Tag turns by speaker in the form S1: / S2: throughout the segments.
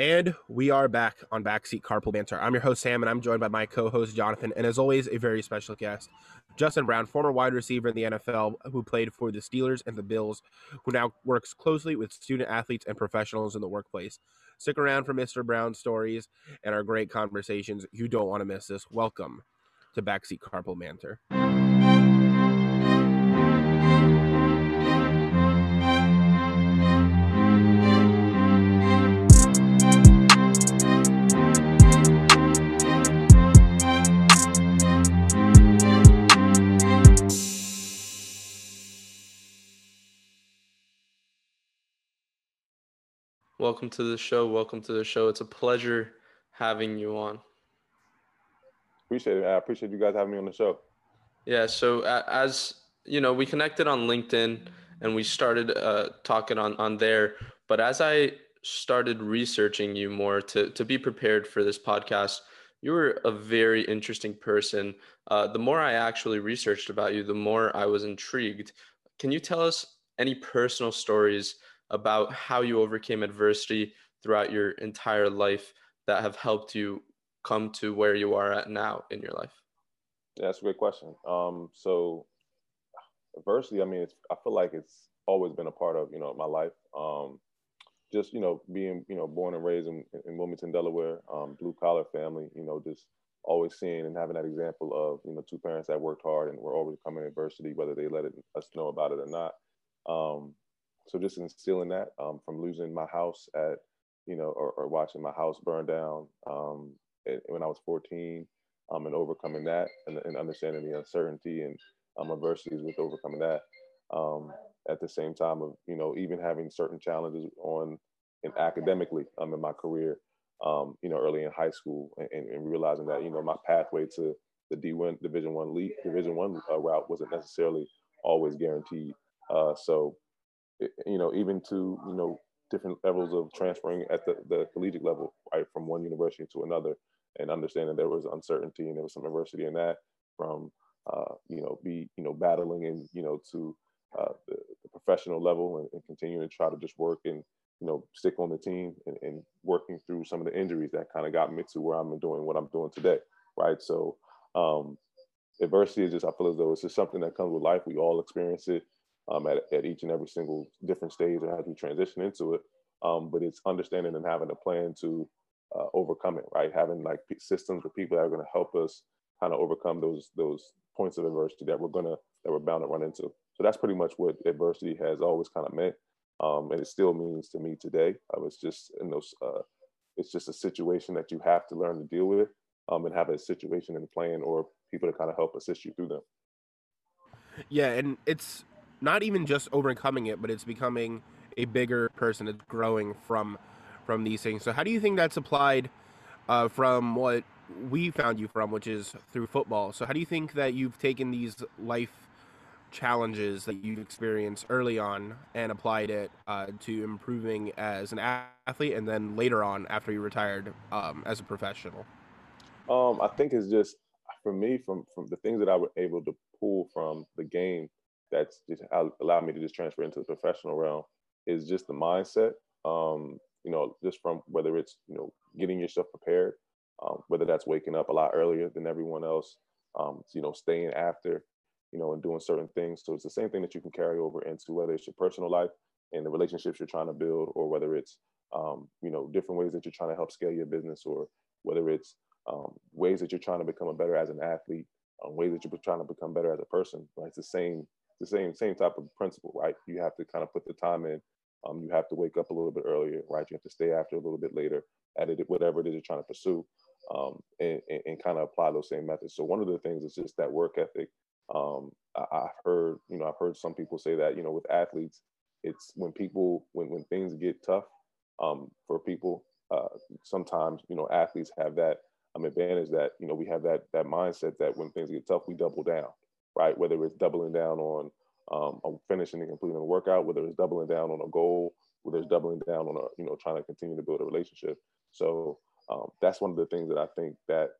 S1: And we are back on Backseat Carpool Banter. I'm your host, Sam, and I'm joined by my co host, Jonathan, and as always, a very special guest, Justin Brown, former wide receiver in the NFL who played for the Steelers and the Bills, who now works closely with student athletes and professionals in the workplace. Stick around for Mr. Brown's stories and our great conversations. You don't want to miss this. Welcome to Backseat Carpool Banter.
S2: Welcome to the show. Welcome to the show. It's a pleasure having you on.
S3: Appreciate it. I appreciate you guys having me on the show.
S2: Yeah. So as you know, we connected on LinkedIn and we started uh, talking on on there. But as I started researching you more to to be prepared for this podcast, you were a very interesting person. Uh, the more I actually researched about you, the more I was intrigued. Can you tell us any personal stories? About how you overcame adversity throughout your entire life that have helped you come to where you are at now in your life?
S3: Yeah, that's a great question. Um, so adversity, I mean, I feel like it's always been a part of, you know, my life. Um, just, you know, being, you know, born and raised in, in Wilmington, Delaware, um, blue collar family, you know, just always seeing and having that example of, you know, two parents that worked hard and were overcoming adversity, whether they let it, us know about it or not. Um, so just instilling that um, from losing my house at, you know, or, or watching my house burn down um, when I was 14 um, and overcoming that and, and, understanding the uncertainty and um, adversities with overcoming that. Um, at the same time of, you know, even having certain challenges on and academically um, in my career, um, you know, early in high school and, and, realizing that, you know, my pathway to the D1 Division One league, Division One uh, route wasn't necessarily always guaranteed. Uh, so you know, even to, you know, different levels of transferring at the, the collegiate level, right, from one university to another, and understanding there was uncertainty and there was some adversity in that from, uh, you know, be, you know, battling and, you know, to uh, the, the, professional level and, and continuing to try to just work and, you know, stick on the team and, and working through some of the injuries that kind of got me to where I'm doing what I'm doing today, right? So, um, adversity is just, I feel as though it's just something that comes with life. We all experience it um, at, at each and every single different stage or as we transition into it. Um, but it's understanding and having a plan to uh, overcome it, right? Having like systems or people that are going to help us kind of overcome those those points of adversity that we're gonna that we're bound to run into. So that's pretty much what adversity has always kind of meant, um, and it still means to me today. Uh, it's just in those, uh, it's just a situation that you have to learn to deal with, um, and have a situation and plan or people to kind of help assist you through them.
S1: Yeah, and it's not even just overcoming it, but it's becoming a bigger person. It's growing from from these things. So how do you think that's applied uh, from what we found you from, which is through football? So how do you think that you've taken these life challenges that you've experienced early on and applied it uh, to improving as an athlete, and then later on after you retired um, as a professional?
S3: Um, I think it's just for me from from the things that I was able to pull from the game that's just allowed me to just transfer into the professional realm is just the mindset. Um, you know, just from whether it's you know getting yourself prepared, um, whether that's waking up a lot earlier than everyone else, um, you know, staying after, you know, and doing certain things. So it's the same thing that you can carry over into whether it's your personal life and the relationships you're trying to build, or whether it's um, you know different ways that you're trying to help scale your business, or whether it's um, ways that you're trying to become a better as an athlete, um, ways that you're trying to become better as a person. Right? It's the same the same same type of principle, right? You have to kind of put the time in. Um, you have to wake up a little bit earlier, right? You have to stay after a little bit later at it, whatever it is you're trying to pursue, um, and, and, and, kind of apply those same methods. So one of the things is just that work ethic. Um, I, have heard, you know, I've heard some people say that, you know, with athletes, it's when people, when, when things get tough um, for people, uh, sometimes, you know, athletes have that um, advantage that, you know, we have that, that mindset that when things get tough, we double down, right? Whether it's doubling down on um, finishing and completing a workout, whether it's doubling down on a goal, whether it's doubling down on a, you know, trying to continue to build a relationship. So um, that's one of the things that I think that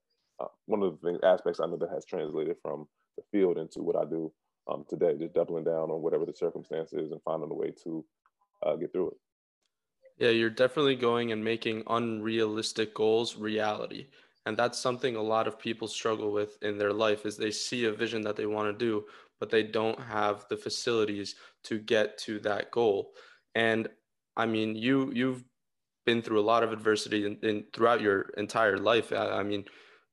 S3: uh, one of the things, aspects I know that has translated from the field into what I do um, today, just doubling down on whatever the circumstances and finding a way to uh, get through it.
S2: Yeah, you're definitely going and making unrealistic goals reality. And that's something a lot of people struggle with in their life is they see a vision that they want to do, but they don't have the facilities to get to that goal. And I mean, you you've been through a lot of adversity in, in throughout your entire life. I, I mean,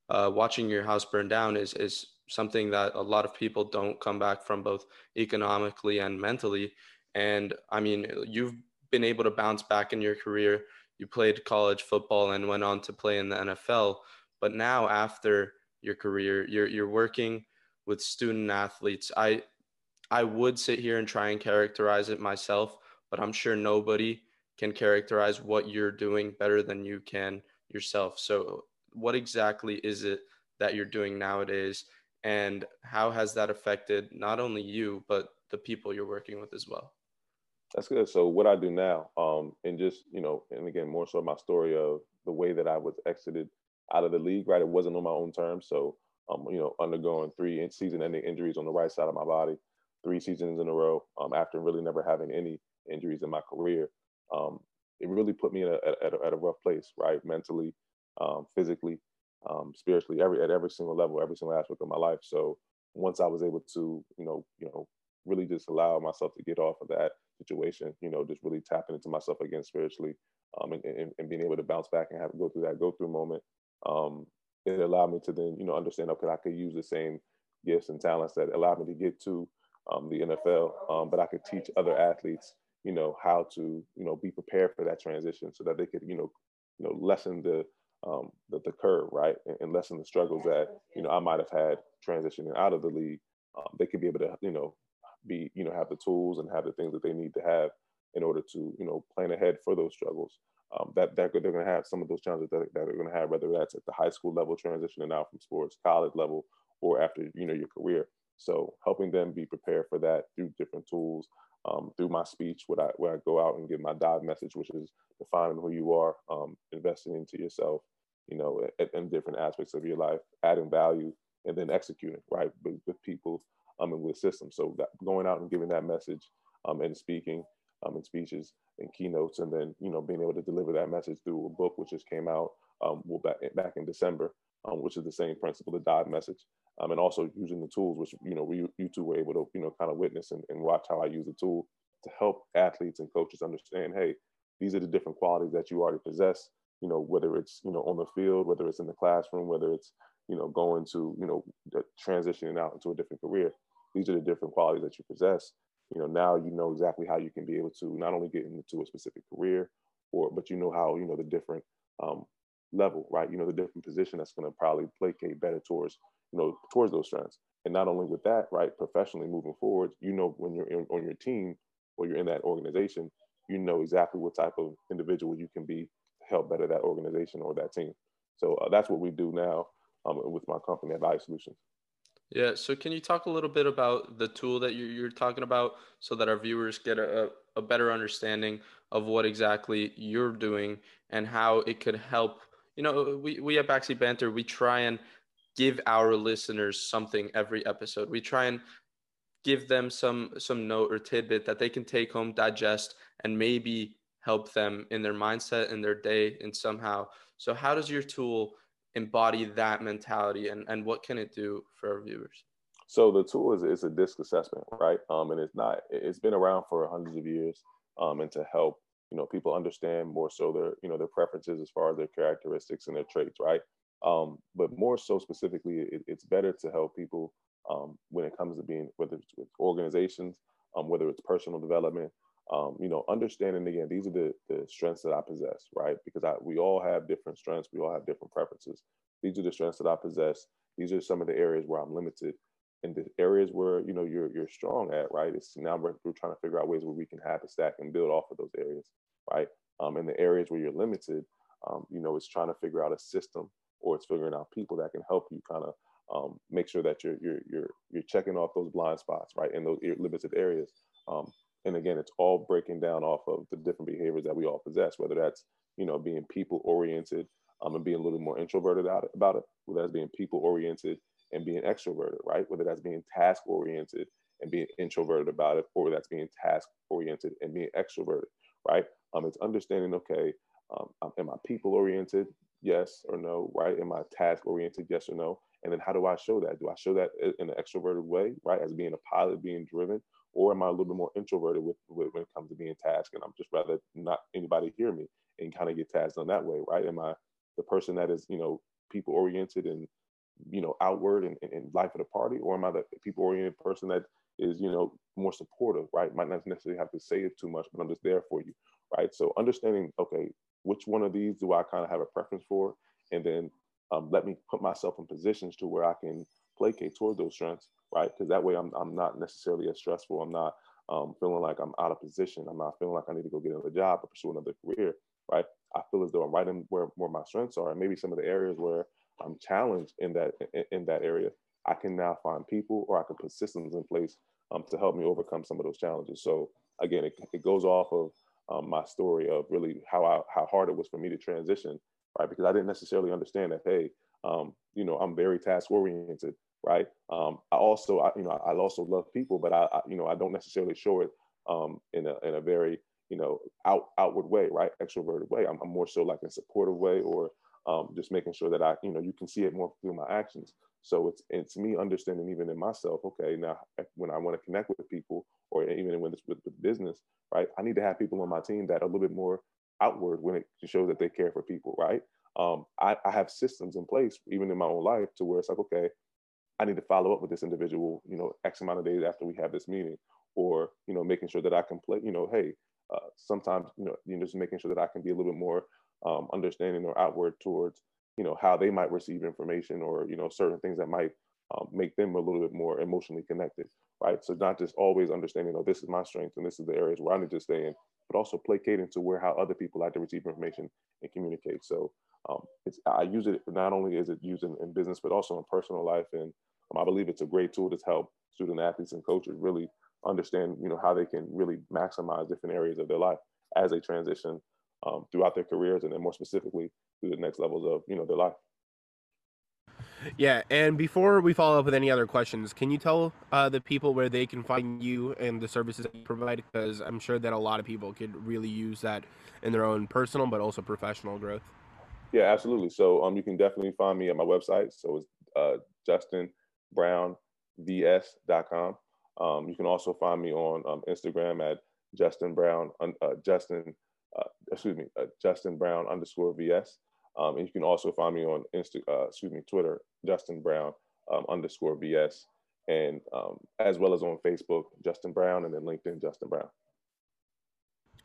S2: uh, watching your house burn down is is something that a lot of people don't come back from both economically and mentally. And I mean, you've been able to bounce back in your career. You played college football and went on to play in the NFL. But now, after your career, you're you're working with student athletes. I I would sit here and try and characterize it myself, but I'm sure nobody can characterize what you're doing better than you can yourself. So, what exactly is it that you're doing nowadays, and how has that affected not only you but the people you're working with as well?
S3: That's good. So what I do now, um, and just you know, and again, more so my story of the way that I was exited out of the league. Right, it wasn't on my own terms. So, um, you know, undergoing three season-ending injuries on the right side of my body, three seasons in a row, um, after really never having any injuries in my career. Um, it really put me a, at, a, at, a, rough place, right, mentally, um, physically, um, spiritually, every at every single level, every single aspect of my life. So once I was able to, you know, you know, really just allow myself to get off of that situation, you know, just really tapping into myself again spiritually um, and, and, and, being able to bounce back and have go through that go through moment. Um, it allowed me to then, you know, understand, okay, I could use the same gifts and talents that allowed me to get to um, the NFL, um, but I could teach other athletes, you know, how to, you know, be prepared for that transition so that they could, you know, you know, lessen the um, the, the curve, right, and, and lessen the struggles that you know I might have had transitioning out of the league. Um, they could be able to, you know, be you know have the tools and have the things that they need to have in order to you know plan ahead for those struggles um, that, that they're going to have some of those challenges that, that they're going to have whether that's at the high school level transitioning out from sports college level or after you know your career so helping them be prepared for that through different tools um, through my speech where I, where I go out and give my dive message which is defining who you are um, investing into yourself you know in different aspects of your life adding value and then executing right with, with people um, and with systems. So that going out and giving that message um, and speaking um, in speeches and keynotes, and then you know being able to deliver that message through a book which just came out um, back back in December, um, which is the same principle, the dive message, um, and also using the tools which you know we you two were able to you know kind of witness and, and watch how I use the tool to help athletes and coaches understand, hey, these are the different qualities that you already possess. You know, whether it's you know on the field, whether it's in the classroom, whether it's you know going to you know transitioning out into a different career these are the different qualities that you possess you know now you know exactly how you can be able to not only get into a specific career or but you know how you know the different um, level right? You know the different position that's going to probably placate better towards you know towards those strengths and not only with that right professionally moving forward you know when you're in, on your team or you're in that organization you know exactly what type of individual you can be to help better that organization or that team. So uh, that's what we do now um, with my company at value solutions
S2: yeah. So can you talk a little bit about the tool that you're, talking about so that our viewers get a, a better understanding of what exactly you're doing and how it could help? You know, we, we at Backseat Banter, we try and give our listeners something every episode. We try and give them some some note or tidbit that they can take home, digest, and maybe help them in their mindset in their day and somehow. So how does your tool embody that mentality and, and what can it do for our viewers?
S3: So the tool is, is a DISC assessment, right? Um, and it's not, it's been around for hundreds of years um, and to help, you know, people understand more so their, you know, their preferences as far as their characteristics and their traits, right? Um, but more so specifically, it, it's better to help people um, when it comes to being, whether it's with organizations, um, whether it's personal development, um, you know, understanding again, these are the, the strengths that I possess, right? Because I, we all have different strengths, we all have different preferences. These are the strengths that I possess. These are some of the areas where I'm limited, and the areas where you know you're you're strong at, right? It's now we're, we're trying to figure out ways where we can have a stack and build off of those areas, right? Um, and the areas where you're limited, um, you know, it's trying to figure out a system or it's figuring out people that can help you kind of um, make sure that you're you're you're you're checking off those blind spots, right, in those limited areas. Um, and again it's all breaking down off of the different behaviors that we all possess whether that's you know being people oriented um, and being a little more introverted about it, whether that's being people oriented and being extroverted right whether that's being task oriented and being introverted about it or that's being task oriented and being extroverted right Um, it's understanding, okay, um, am I people oriented? Yes or no, right? Am I task oriented? Yes or no? And then how do I show that? Do I show that in an extroverted way, right? As being a pilot, being driven, or am I a little bit more introverted with, with when it comes to being tasked? And I'm just rather not anybody hear me and kind of get tasked on that way, right? Am I the person that is, you know, people oriented and you know outward and, and life of the party, or am I the people oriented person that is you know more supportive, right? Might not necessarily have to say it too much, but I'm just there for you, right? So understanding, okay, which one of these do I kind of have a preference for, and then um, let me put myself in positions to where I can placate toward those strengths, right? Because that way I'm I'm not necessarily as stressful. I'm not um, feeling like I'm out of position. I'm not feeling like I need to go get another job or pursue another career, right? I feel as though I'm right in where, where my strengths are, and maybe some of the areas where I'm challenged in that in, in that area. I can now find people, or I can put systems in place um, to help me overcome some of those challenges. So again, it, it goes off of um, my story of really how I, how hard it was for me to transition, right? Because I didn't necessarily understand that. Hey, um, you know, I'm very task oriented, right? Um, I also, I, you know, I also love people, but I, I, you know, I don't necessarily show it um, in a in a very you know out outward way, right? Extroverted way. I'm, I'm more so like in a supportive way, or um, just making sure that I, you know, you can see it more through my actions. So it's it's me understanding even in myself. Okay, now when I want to connect with people, or even when it's with, with business, right? I need to have people on my team that are a little bit more outward when it shows that they care for people, right? Um, I, I have systems in place, even in my own life, to where it's like, okay, I need to follow up with this individual, you know, X amount of days after we have this meeting, or you know, making sure that I can play, you know, hey, uh, sometimes you know, you know, just making sure that I can be a little bit more um, understanding or outward towards, you know, how they might receive information or you know, certain things that might um, make them a little bit more emotionally connected, right? So not just always understanding, oh, this is my strength and this is the areas where I need to stay in, but also placating to where how other people like to receive information and communicate. So um, it's I use it not only is it used in, in business, but also in personal life, and um, I believe it's a great tool to help student athletes and coaches really understand, you know, how they can really maximize different areas of their life as they transition um, throughout their careers, and then more specifically through the next levels of you know their life.
S1: Yeah, and before we follow up with any other questions, can you tell uh, the people where they can find you and the services that you provide? Because I'm sure that a lot of people could really use that in their own personal but also professional growth.
S3: Yeah, absolutely. So um, you can definitely find me at my website. So it's uh, justinbrownvs.com. Um, you can also find me on um, Instagram at Justin Brown, uh, Justin, uh, excuse me, uh, Justin Brown underscore VS. Um, and you can also find me on Insta, uh, excuse me, Twitter, Justin Brown um, underscore VS, and um, as well as on Facebook, Justin Brown, and then LinkedIn, Justin Brown.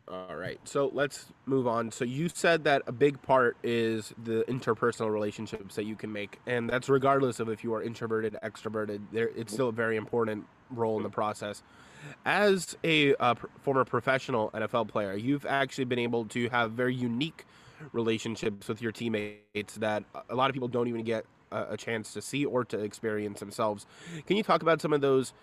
S1: All right. So let's move on. So you said that a big part is the interpersonal relationships that you can make, and that's regardless of if you are introverted, extroverted. There, it's still a very important role in the process. As a uh, former professional NFL player, you've actually been able to have very unique relationships with your teammates that a lot of people don't even get a, a chance to see or to experience themselves. Can you talk about some of those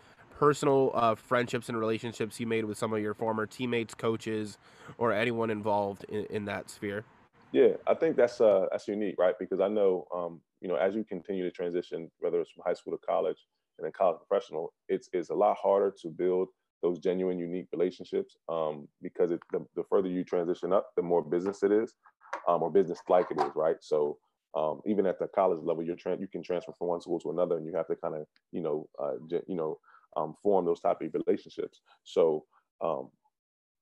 S1: personal uh, friendships and relationships you made with some of your former teammates, coaches, or anyone involved in, in that sphere?
S3: Yeah, I think that's uh, that's unique, right? Because I know, um, you know, as you continue to transition, whether it's from high school to college and then college professional, it's it's a lot harder to build those genuine, unique relationships um, because it, the, the further you transition up, the more business it is, um, or business like it is, right? So um, even at the college level, you're tra- you can transfer from one school to another, and you have to kind of, you know, uh, you know, um, form those type of relationships. So um,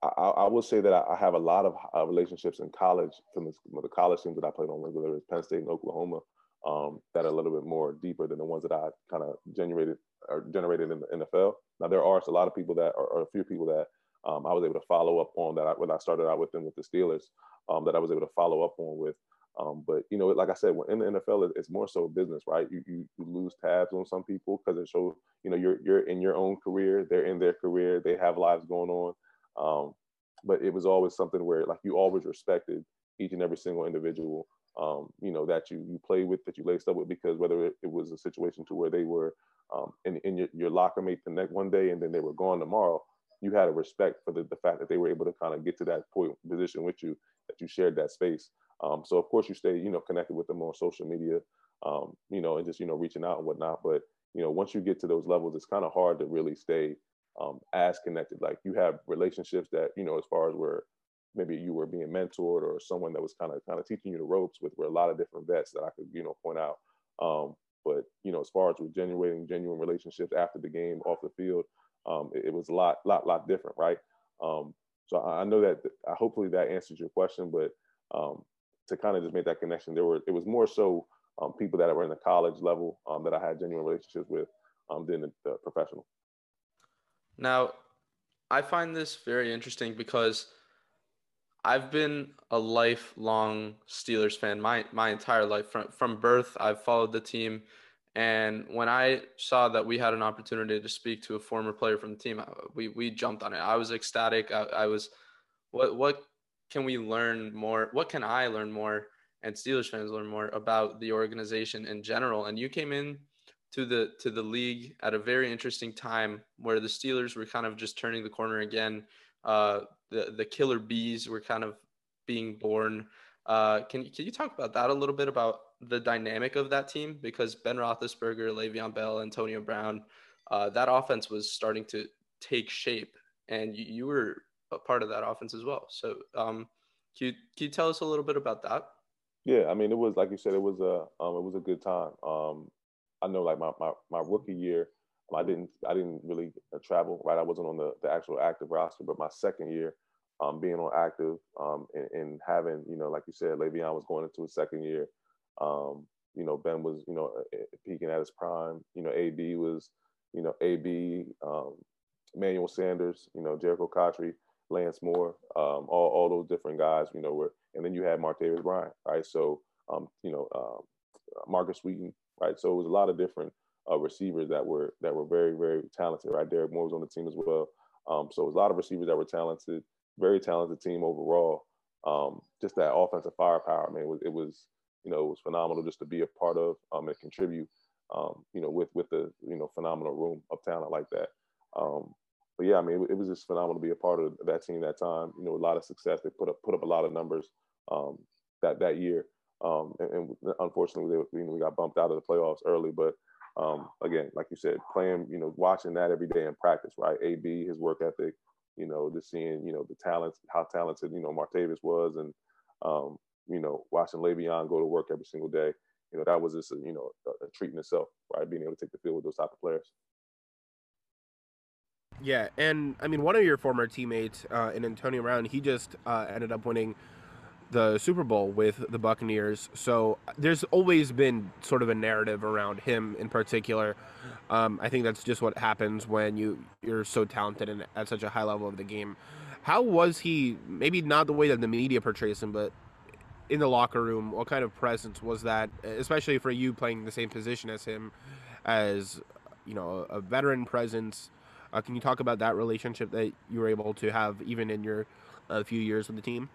S3: I, I will say that I, have a lot of uh, relationships in college from the, the, college teams that I played on, whether it's Penn State and Oklahoma, um, that are a little bit more deeper than the ones that I kind of generated or generated in the NFL. Now there are a lot of people that, or a few people that um, I was able to follow up on that I, when I started out with them with the Steelers, um, that I was able to follow up on with um, but you know, like I said, in the NFL, it's more so business, right? You you, you lose tabs on some people because it shows you know you're you're in your own career, they're in their career, they have lives going on. Um, but it was always something where like you always respected each and every single individual, um, you know, that you you play with, that you laced up with, because whether it, it was a situation to where they were um, in in your, your locker mate the next one day and then they were gone tomorrow, you had a respect for the, the fact that they were able to kind of get to that point position with you, that you shared that space. Um, so of course you stay, you know, connected with them on social media, um, you know, and just, you know, reaching out and whatnot. But, you know, once you get to those levels, it's kind of hard to really stay um, as connected. Like you have relationships that, you know, as far as where maybe you were being mentored or someone that was kind of kind of teaching you the ropes with were a lot of different vets that I could you know point out. Um, but you know, as far as with genuine genuine relationships after the game, off the field, um, it, it, was a lot lot lot different, right? Um, so I, I know that uh, hopefully that answers your question, but um, to kind of just make that connection, there were it was more so um, people that were in the college level um, that I had genuine relationships with than the, the professional.
S2: Now, I find this very interesting because I've been a lifelong Steelers fan my my entire life from from birth. I've followed the team, and when I saw that we had an opportunity to speak to a former player from the team, we we jumped on it. I was ecstatic. I, I was, what what can we learn more? What can I learn more? And Steelers fans learn more about the organization in general. And you came in to the to the league at a very interesting time where the Steelers were kind of just turning the corner again. Uh, the the killer bees were kind of being born. Uh, can can you talk about that a little bit about the dynamic of that team because Ben Roethlisberger, Le'Veon Bell, Antonio Brown, uh, that offense was starting to take shape, and you, you were a part of that offense as well. So, um, can you can you tell us a little bit about that?
S3: Yeah, I mean, it was like you said, it was a um, it was a good time. Um, I know like my, my, my rookie year, I didn't I didn't really uh, travel right. I wasn't on the, the actual active roster, but my second year, um, being on active um, and, and, having you know like you said, Le'Veon was going into his second year. Um, you know Ben was you know peaking at his prime. You know AB was you know AB, um, Emmanuel Sanders, you know Jericho Cotchery, Lance Moore, um, all all those different guys. You know were and then you had Martavis Bryant, right? So um, you know Markus Wheaton, right? So it was a lot of different uh, receivers that were that were very very talented, right? Derek Moye was on the team as well. Um, so it was a lot of receivers that were talented, very talented team overall. Um, just that offensive firepower, man, it was, it was you know it was phenomenal just to be a part of um, and contribute. Um, you know, with with the you know phenomenal room of talent like that. Um, but yeah, I mean, it, it, was just phenomenal to be a part of that team that time. You know, a lot of success. They put up put up a lot of numbers um, that that year. Um, and, and, unfortunately, they, you know, we got bumped out of the playoffs early. But um, again, like you said, playing, you know, watching that every day in practice, right? AB, his work ethic, you know, just seeing, you know, the talents, how talented, you know, Martavis was, and um, you know, watching Le'Veon go to work every single day. You know, that was just, a, you know, a, a treat in itself, right? Being able to take the field with those type of players.
S1: Yeah, and I mean, one of your former teammates uh, in Antonio Brown, he just uh, ended up winning the Super Bowl with the Buccaneers. So there's always been sort of a narrative around him in particular. Um, I think that's just what happens when you you're so talented and at such a high level of the game. How was he? Maybe not the way that the media portrays him, but in the locker room, what kind of presence was that? Especially for you playing the same position as him, as you know, a veteran presence. Uh, can you talk about that relationship that you were able to have even in your uh, few years with the team?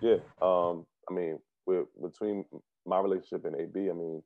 S3: Yeah, um, I mean, with, between my relationship and AB, I mean,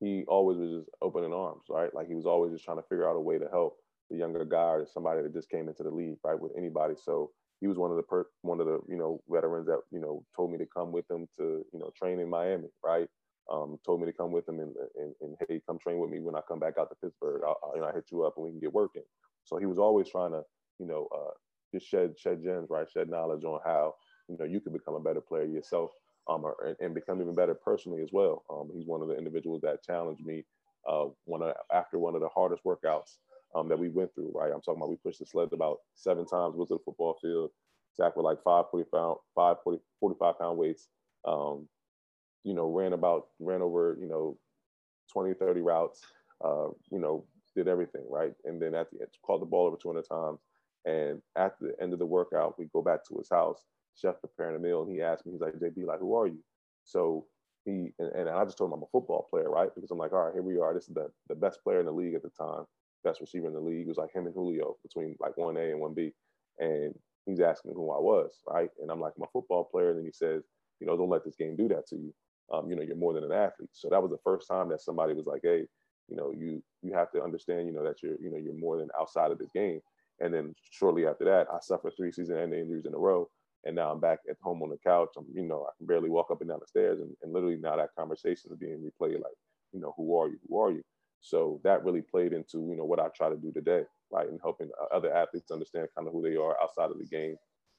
S3: he always was just open in arms, right? Like he was always just trying to figure out a way to help the younger guy or somebody that just came into the league, right, with anybody. So he was one of the per- one of the you know veterans that you know told me to come with him to you know train in Miami, right? Um, told me to come with him and, and, and hey, come train with me when I come back out to Pittsburgh. I'll, I'll, you know, I hit you up and we can get working. So he was always trying to you know uh, just shed shed gems, right? Shed knowledge on how you know you could become a better player yourself um, or, and, become even better personally as well. Um, he's one of the individuals that challenged me uh, one of, after one of the hardest workouts um, that we went through. Right, I'm talking about we pushed the sled about seven times, was to the football field, sacked with like five 40 pound, five 40, 45 pound weights. Um, you know, ran about ran over you know 20, 30 routes. Uh, you know, did everything right, and then at the end, called the ball over 200 times. And at the end of the workout, we go back to his house chef preparing a meal, and he asked me, he's like, JB, like, who are you? So he and, and I just told him I'm a football player, right? Because I'm like, all right, here we are. This is the, the best player in the league at the time, best receiver in the league. It was like him and Julio between like one A and one B. And he's asking who I was, right? And I'm like, I'm a football player. And then he says, you know, don't let this game do that to you. Um, you know, you're more than an athlete. So that was the first time that somebody was like, hey, you know, you you have to understand, you know, that you're, you know, you're more than outside of this game. And then shortly after that, I suffered three season-ending injuries in a row and now I'm back at home on the couch. I'm, you know, I can barely walk up and down the stairs, and, and literally now that conversation is being replayed. Like, you know, who are you? Who are you? So that really played into you know what I try to do today, right, and helping other athletes understand kind of who they are outside of the game,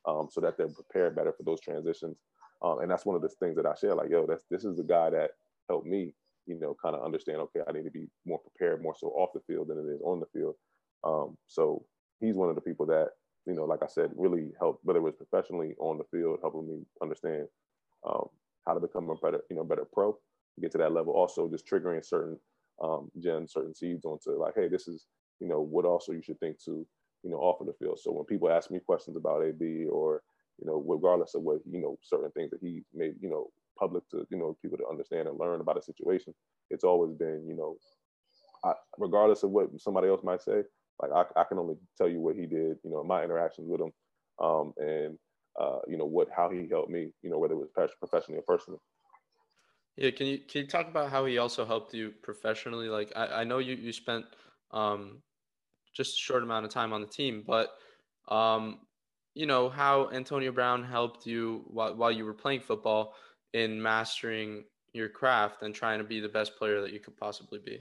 S3: um, so that they're prepared better for those transitions. Um, and that's one of the things that I share. Like, yo, that's this is the guy that helped me, you know, kind of understand. Okay, I need to be more prepared, more so off the field than it is on the field. Um, so he's one of the people that, you know, like I said, really helped, whether it was professionally on the field, helping me understand um, how to become a better, you know, better pro, get to that level. Also, just triggering certain um, gen, certain seeds onto like, hey, this is, you know, what also you should think to, you know, off of the field. So when people ask me questions about AB or, you know, regardless of what, you know, certain things that he made, you know, public to, you know, people to understand and learn about a situation, it's always been, you know, I, regardless of what somebody else might say, like I, I can only tell you what he did, you know, my interactions with him, um, and uh, you know what how he helped me, you know, whether it was professionally or personally.
S2: Yeah, can you can you talk about how he also helped you professionally? Like I, I know you you spent um, just a short amount of time on the team, but um, you know how Antonio Brown helped you while while you were playing football in mastering your craft and trying to be the best player that you could possibly be.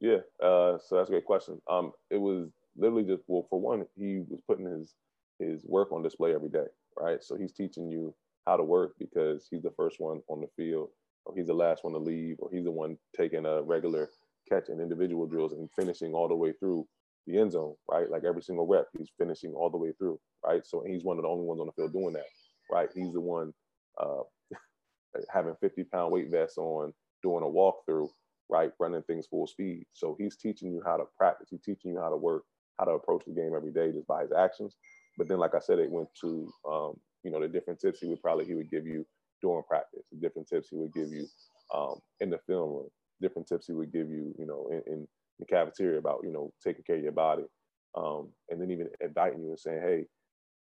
S3: Yeah, uh, so that's a great question. Um, it was literally just well, for one, he was putting his his work on display every day, right? So he's teaching you how to work because he's the first one on the field, or he's the last one to leave, or he's the one taking a regular catch and individual drills and finishing all the way through the end zone, right? Like every single rep, he's finishing all the way through, right? So he's one of the only ones on the field doing that, right? He's the one uh, having 50 pound weight vests on, doing a walkthrough, right? Running things full speed. So he's teaching you how to practice. He's teaching you how to work, how to approach the game every day just by his actions. But then, like I said, it went to, um, you know, the different tips he would probably, he would give you during practice, the different tips he would give you um, in the film room, different tips he would give you, you know, in, in the cafeteria about, you know, taking care of your body. Um, and then even inviting you and saying, hey,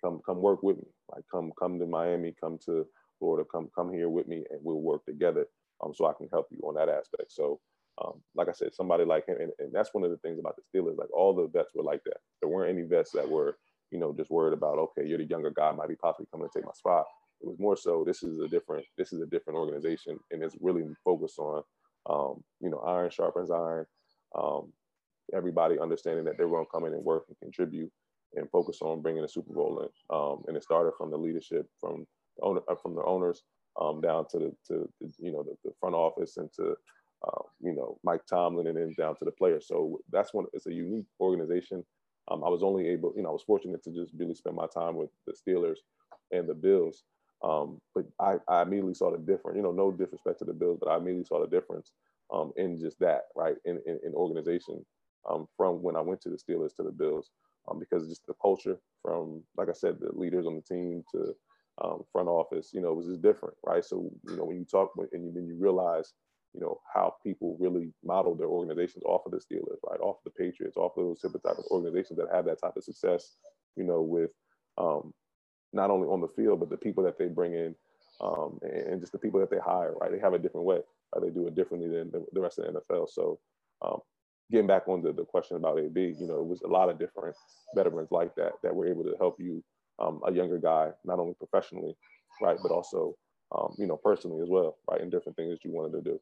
S3: come come work with me. Like come come to Miami, come to Florida, come come here with me, and we'll work together. Um, so I can help you on that aspect. So um, like I said, somebody like him, and, and, that's one of the things about the Steelers. Like all the vets were like that. There weren't any vets that were, you know, just worried about, okay, you're the younger guy, might be possibly coming to take my spot. It was more so, this is a different, this is a different organization, and it's really focused on, um, you know, iron sharpens iron. Um, everybody understanding that they're going to come in and work and contribute, and focus on bringing a Super Bowl in. Um, and it started from the leadership, from the owner, uh, from the owners, um, down to the to the, you know the, the front office and to uh, you know, Mike Tomlin and then down to the players. So that's one, it's a unique organization. Um, I was only able, you know, I was fortunate to just really spend my time with the Steelers and the Bills. Um, but I, I immediately saw the difference, you know, no disrespect to the Bills, but I immediately saw the difference um, in just that, right, in, in, in organization from when I went to the Steelers to the Bills, um, because just the culture from, like I said, the leaders on the team to um, front office, you know, it was just different, right? So, you know, when you talk and then you realize you know, how people really model their organizations off of the Steelers, right? Off the Patriots, off of those type of organizations that have that type of success, you know, with um, not only on the field, but the people that they bring in um, and just the people that they hire, right? They have a different way. Right? They do it differently than the, the rest of the NFL. So um, getting back on the, the question about AB, you know, it was a lot of different veterans like that that were able to help you, um, a younger guy, not only professionally, right, but also, um, you know, personally as well, right, in different things that you wanted to do.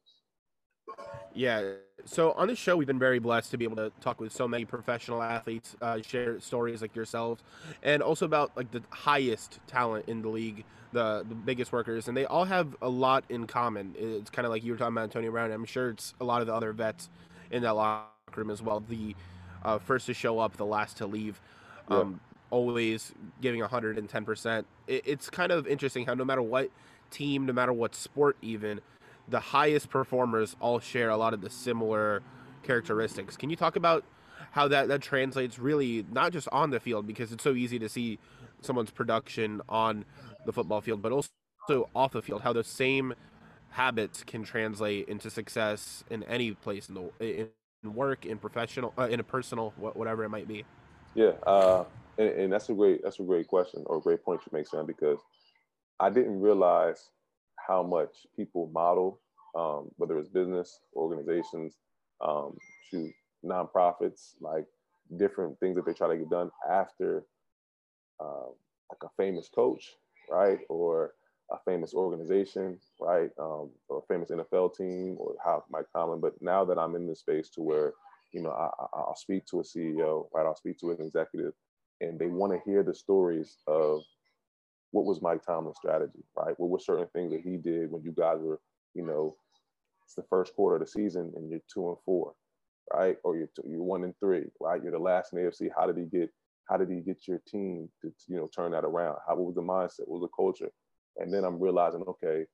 S1: Yeah. So on this show, we've been very blessed to be able to talk with so many professional athletes, uh, share stories like yourselves, and also about like the highest talent in the league, the the biggest workers, and they all have a lot in common. It's kind of like you were talking about Antonio Brown. I'm sure it's a lot of the other vets in that locker room as well. The uh, first to show up, the last to leave. Um. Always giving 110%. It, it's kind of interesting how no matter what team, no matter what sport, even the highest performers all share a lot of the similar characteristics. Can you talk about how that, that translates really not just on the field because it's so easy to see someone's production on the football field, but also off the field, how the same habits can translate into success in any place in the in work, in professional, uh, in a personal, whatever it might be.
S3: Yeah, uh, and, and, that's a great that's a great question or a great point you make, Sam, because I didn't realize how much people model, um, whether it's business, organizations, um, shoot, nonprofits, like different things that they try to get done after uh, like a famous coach, right? Or a famous organization, right? Um, or a famous NFL team or how Mike Tomlin. But now that I'm in this space to where, you know, I, I'll speak to a CEO, right? I'll speak to an executive and they want to hear the stories of what was Mike Tomlin's strategy, right? What were certain things that he did when you guys were, you know, it's the first quarter of the season and you're two and four, right? Or you're two, you're one and three, right? You're the last in the AFC. How did he get? How did he get your team to you know turn that around? How what was the mindset? What was the culture? And then I'm realizing, okay,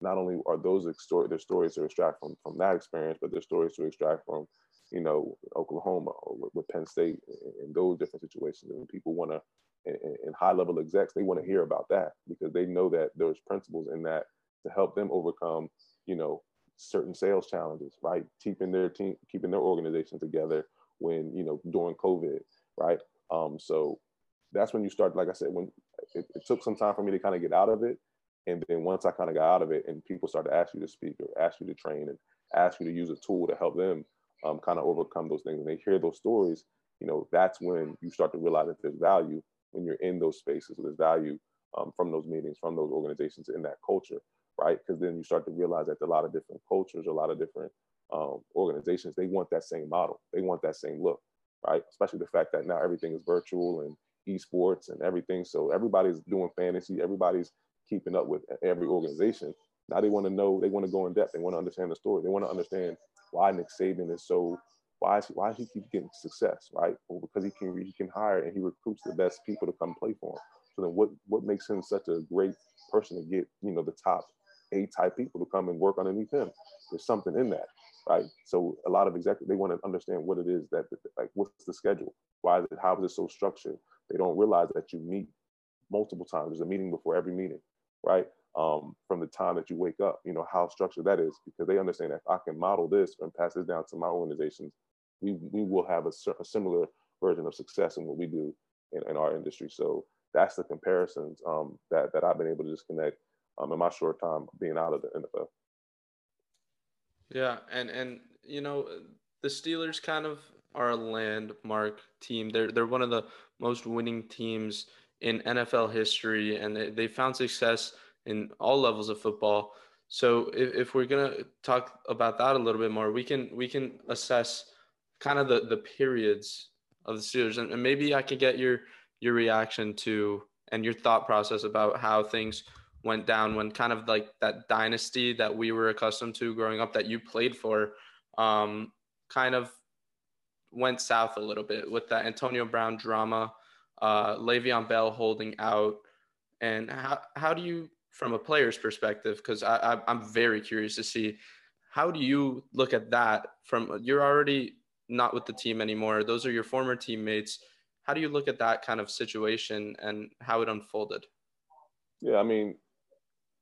S3: not only are those story, their stories to extract from from that experience, but their stories to extract from, you know, Oklahoma or with, with Penn State and those different situations. And people want to, and high level execs, they want to hear about that because they know that there's principles in that to help them overcome, you know, certain sales challenges, right? Keeping their team, keeping their organization together when, you know, during COVID, right? Um, so that's when you start, like I said, when it, it took some time for me to kind of get out of it. And then once I kind of got out of it and people started to ask you to speak or ask you to train and ask you to use a tool to help them um, kind of overcome those things and they hear those stories, you know, that's when you start to realize that there's value when you're in those spaces, there's value um, from those meetings, from those organizations in that culture right? Because then you start to realize that a lot of different cultures, a lot of different um, organizations, they want that same model. They want that same look, right? Especially the fact that now everything is virtual and esports and everything. So everybody's doing fantasy. Everybody's keeping up with every organization. Now they want to know. They want to go in depth. They want to understand the story. They want to understand why Nick Saban is so. Why is he, why he keep getting success, right? Well, because he can he can hire and he recruits the best people to come play for him. So then, what what makes him such a great person to get you know the top a type people to come and work underneath him. There's something in that, right? So a lot of executives they want to understand what it is that like what's the schedule? Why is it? How is it so structured? They don't realize that you meet multiple times. There's a meeting before every meeting, right? Um, from the time that you wake up, you know how structured that is because they understand that if I can model this and pass this down to my organizations, we we will have a, a similar version of success in what we do in, in our industry. So that's the comparisons um, that that I've been able to disconnect um, in my short time being out of the NFL.
S2: Yeah, and and you know the Steelers kind of are a landmark team. They're they're one of the most winning teams in NFL history, and they, they found success in all levels of football. So if, if we're gonna talk about that a little bit more, we can we can assess kind of the the periods of the Steelers, and, and maybe I could get your your reaction to and your thought process about how things went down when kind of like that dynasty that we were accustomed to growing up that you played for um, kind of went south a little bit with that Antonio Brown drama, uh, Le'Veon Bell holding out. And how, how do you, from a player's perspective, because I, I, I'm very curious to see how do you look at that from you're already not with the team anymore. Those are your former teammates. How do you look at that kind of situation and how it unfolded?
S3: Yeah, I mean,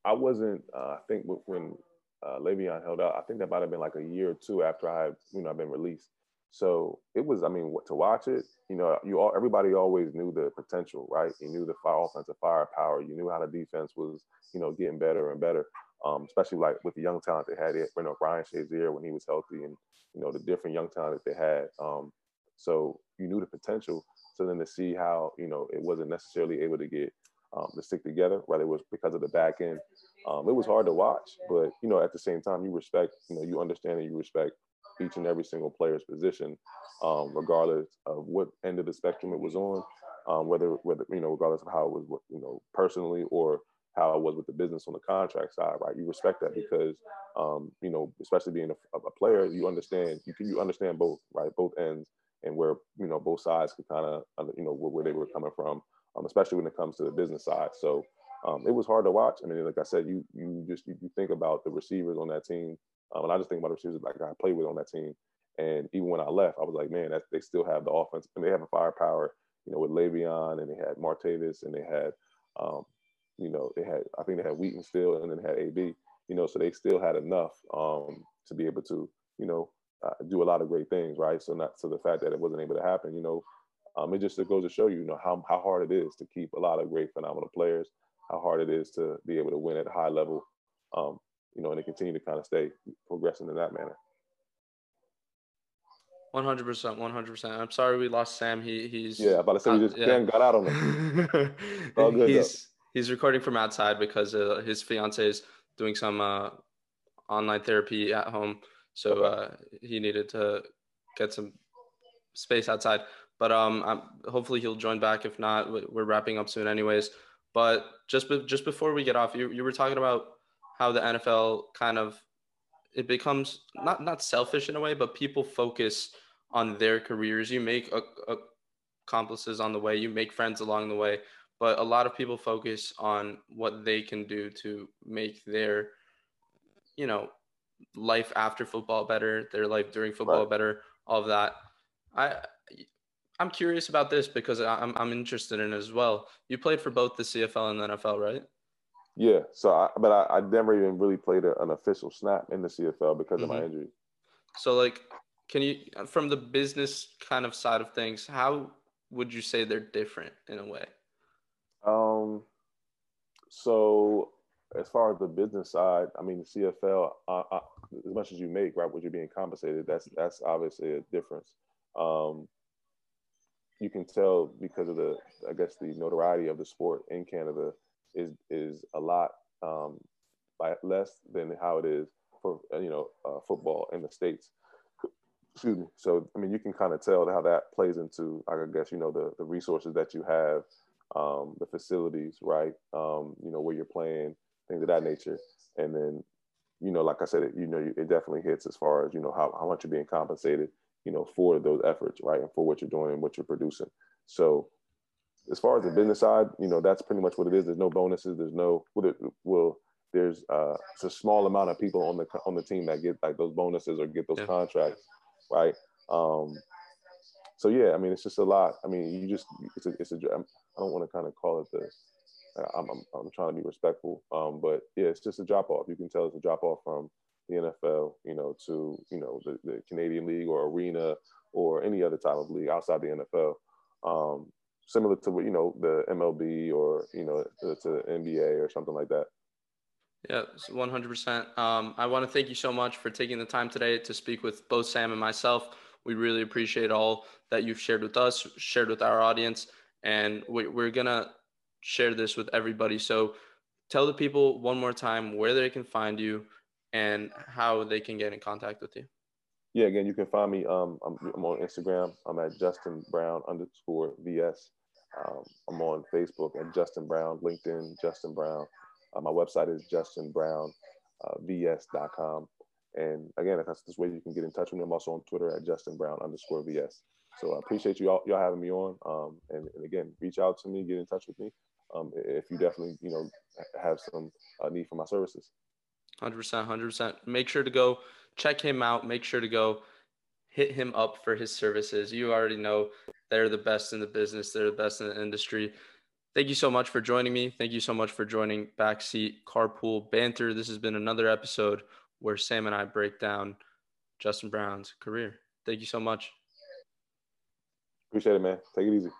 S3: I wasn't. Uh, I think when uh, Le'Veon held out, I think that might have been like a year or two after I you know, I've been released. So it was. I mean, to watch it, you know, you all everybody always knew the potential, right? You knew the fire, offensive firepower. You knew how the defense was, you know, getting better and better. Um, especially like with the young talent they had. You know, Ryan Shazier when he was healthy, and you know the different young talent that they had. Um, so you knew the potential. So then to see how you know it wasn't necessarily able to get um, to stick together, whether it was because of the back end. Um, it was hard to watch, but you know, at the same time, you respect, you know, you understand and you respect each and every single player's position, um, regardless of what end of the spectrum it was on, um, whether whether you know, regardless of how it was, you know, personally or how it was with the business on the contract side, right? You respect that because, um, you know, especially being a, a, player, you understand you can you understand both, right? Both ends and where you know both sides could kind of you know where, where they were coming from um, especially when it comes to the business side. So um, it was hard to watch. I mean, like I said, you you just you, you think about the receivers on that team, um, and I just think about the receivers like I played with on that team. And even when I left, I was like, man, they still have the offense, and they have a firepower, you know, with Le'Veon, and they had Martavis, and they had, um, you know, they had I think they had Wheaton still, and then had AB, you know, so they still had enough um, to be able to, you know, uh, do a lot of great things, right? So not so the fact that it wasn't able to happen, you know, um, it just goes to show you, you know, how, how hard it is to keep a lot of great, phenomenal players, how hard it is to be able to win at a high level, um, you know, and they continue to kind of stay progressing in that manner.
S2: One hundred percent, one hundred percent. I'm sorry we lost Sam. He he's
S3: yeah. About to say uh, we just yeah. got out on him.
S2: All good he's though. he's recording from outside because uh, his fiance is doing some uh, online therapy at home, so uh, he needed to get some space outside. But um, I'm, hopefully he'll join back. If not, we're wrapping up soon, anyways. But just be, just before we get off, you you were talking about how the NFL kind of it becomes not not selfish in a way, but people focus on their careers. You make a, a accomplices on the way, you make friends along the way, but a lot of people focus on what they can do to make their you know life after football better, their life during football right. better, all of that. I I'm curious about this because I'm I'm interested in it as well. You played for both the CFL and the NFL, right?
S3: Yeah. So, I, but I, I never even really played a, an official snap in the CFL because mm-hmm. of my mm-hmm. injury.
S2: So, like, can you, from the business kind of side of things, how would you say they're different in a way?
S3: Um. So, as far as the business side, I mean, the CFL, uh, uh, as much as you make, right, what you're being compensated, that's that's obviously a difference. Um, you can tell because of the, I guess, the notoriety of the sport in Canada is is a lot um, less than how it is for you know uh, football in the states. Excuse me. So I mean, you can kind of tell how that plays into, I guess, you know, the the resources that you have, um, the facilities, right? Um, you know, where you're playing, things of that nature, and then, you know, like I said, it, you know, it definitely hits as far as you know how how much you're being compensated, you know, for those efforts, right, and for what you're doing and what you're producing. So as far as the business side, you know, that's pretty much what it is. There's no bonuses. There's no well, there's uh, it's a small amount of people on the on the team that get like those bonuses or get those yeah. contracts, right? Um, so yeah, I mean, it's just a lot. I mean, you just it's a it's a I don't want to kind of call it the. I'm, I'm, I'm trying to be respectful, um, but yeah, it's just a drop off. You can tell it's a drop off from the NFL, you know, to you know the, the Canadian League or Arena or any other type of league outside the NFL. Um, similar to what you know the MLB or you know to, to NBA or something like that.
S2: Yeah, one hundred percent. Um, I want to thank you so much for taking the time today to speak with both Sam and myself. We really appreciate all that you've shared with us, shared with our audience, and we, we're gonna share this with everybody. So, tell the people one more time where they can find you and how they can get in contact with you
S3: yeah, again, you can find me. Um, I'm, I'm, on Instagram. I'm at Justin Brown underscore VS. Um, I'm on Facebook at Justin Brown, LinkedIn, Justin Brown. Uh, my website is justinbrownvs.com. Uh, and again, if that's this way you can get in touch with me. I'm also on Twitter at Justin Brown underscore VS. So I appreciate you all y'all having me on. Um, and, and, again, reach out to me, get in touch with me. Um, if you definitely, you know, have some uh, need for my services.
S2: 100%, 100%. Make sure to go check him out. Make sure to go hit him up for his services. You already know they're the best in the business, they're the best in the industry. Thank you so much for joining me. Thank you so much for joining Backseat Carpool Banter. This has been another episode where Sam and I break down Justin Brown's career. Thank you so much.
S3: Appreciate it, man. Take it easy.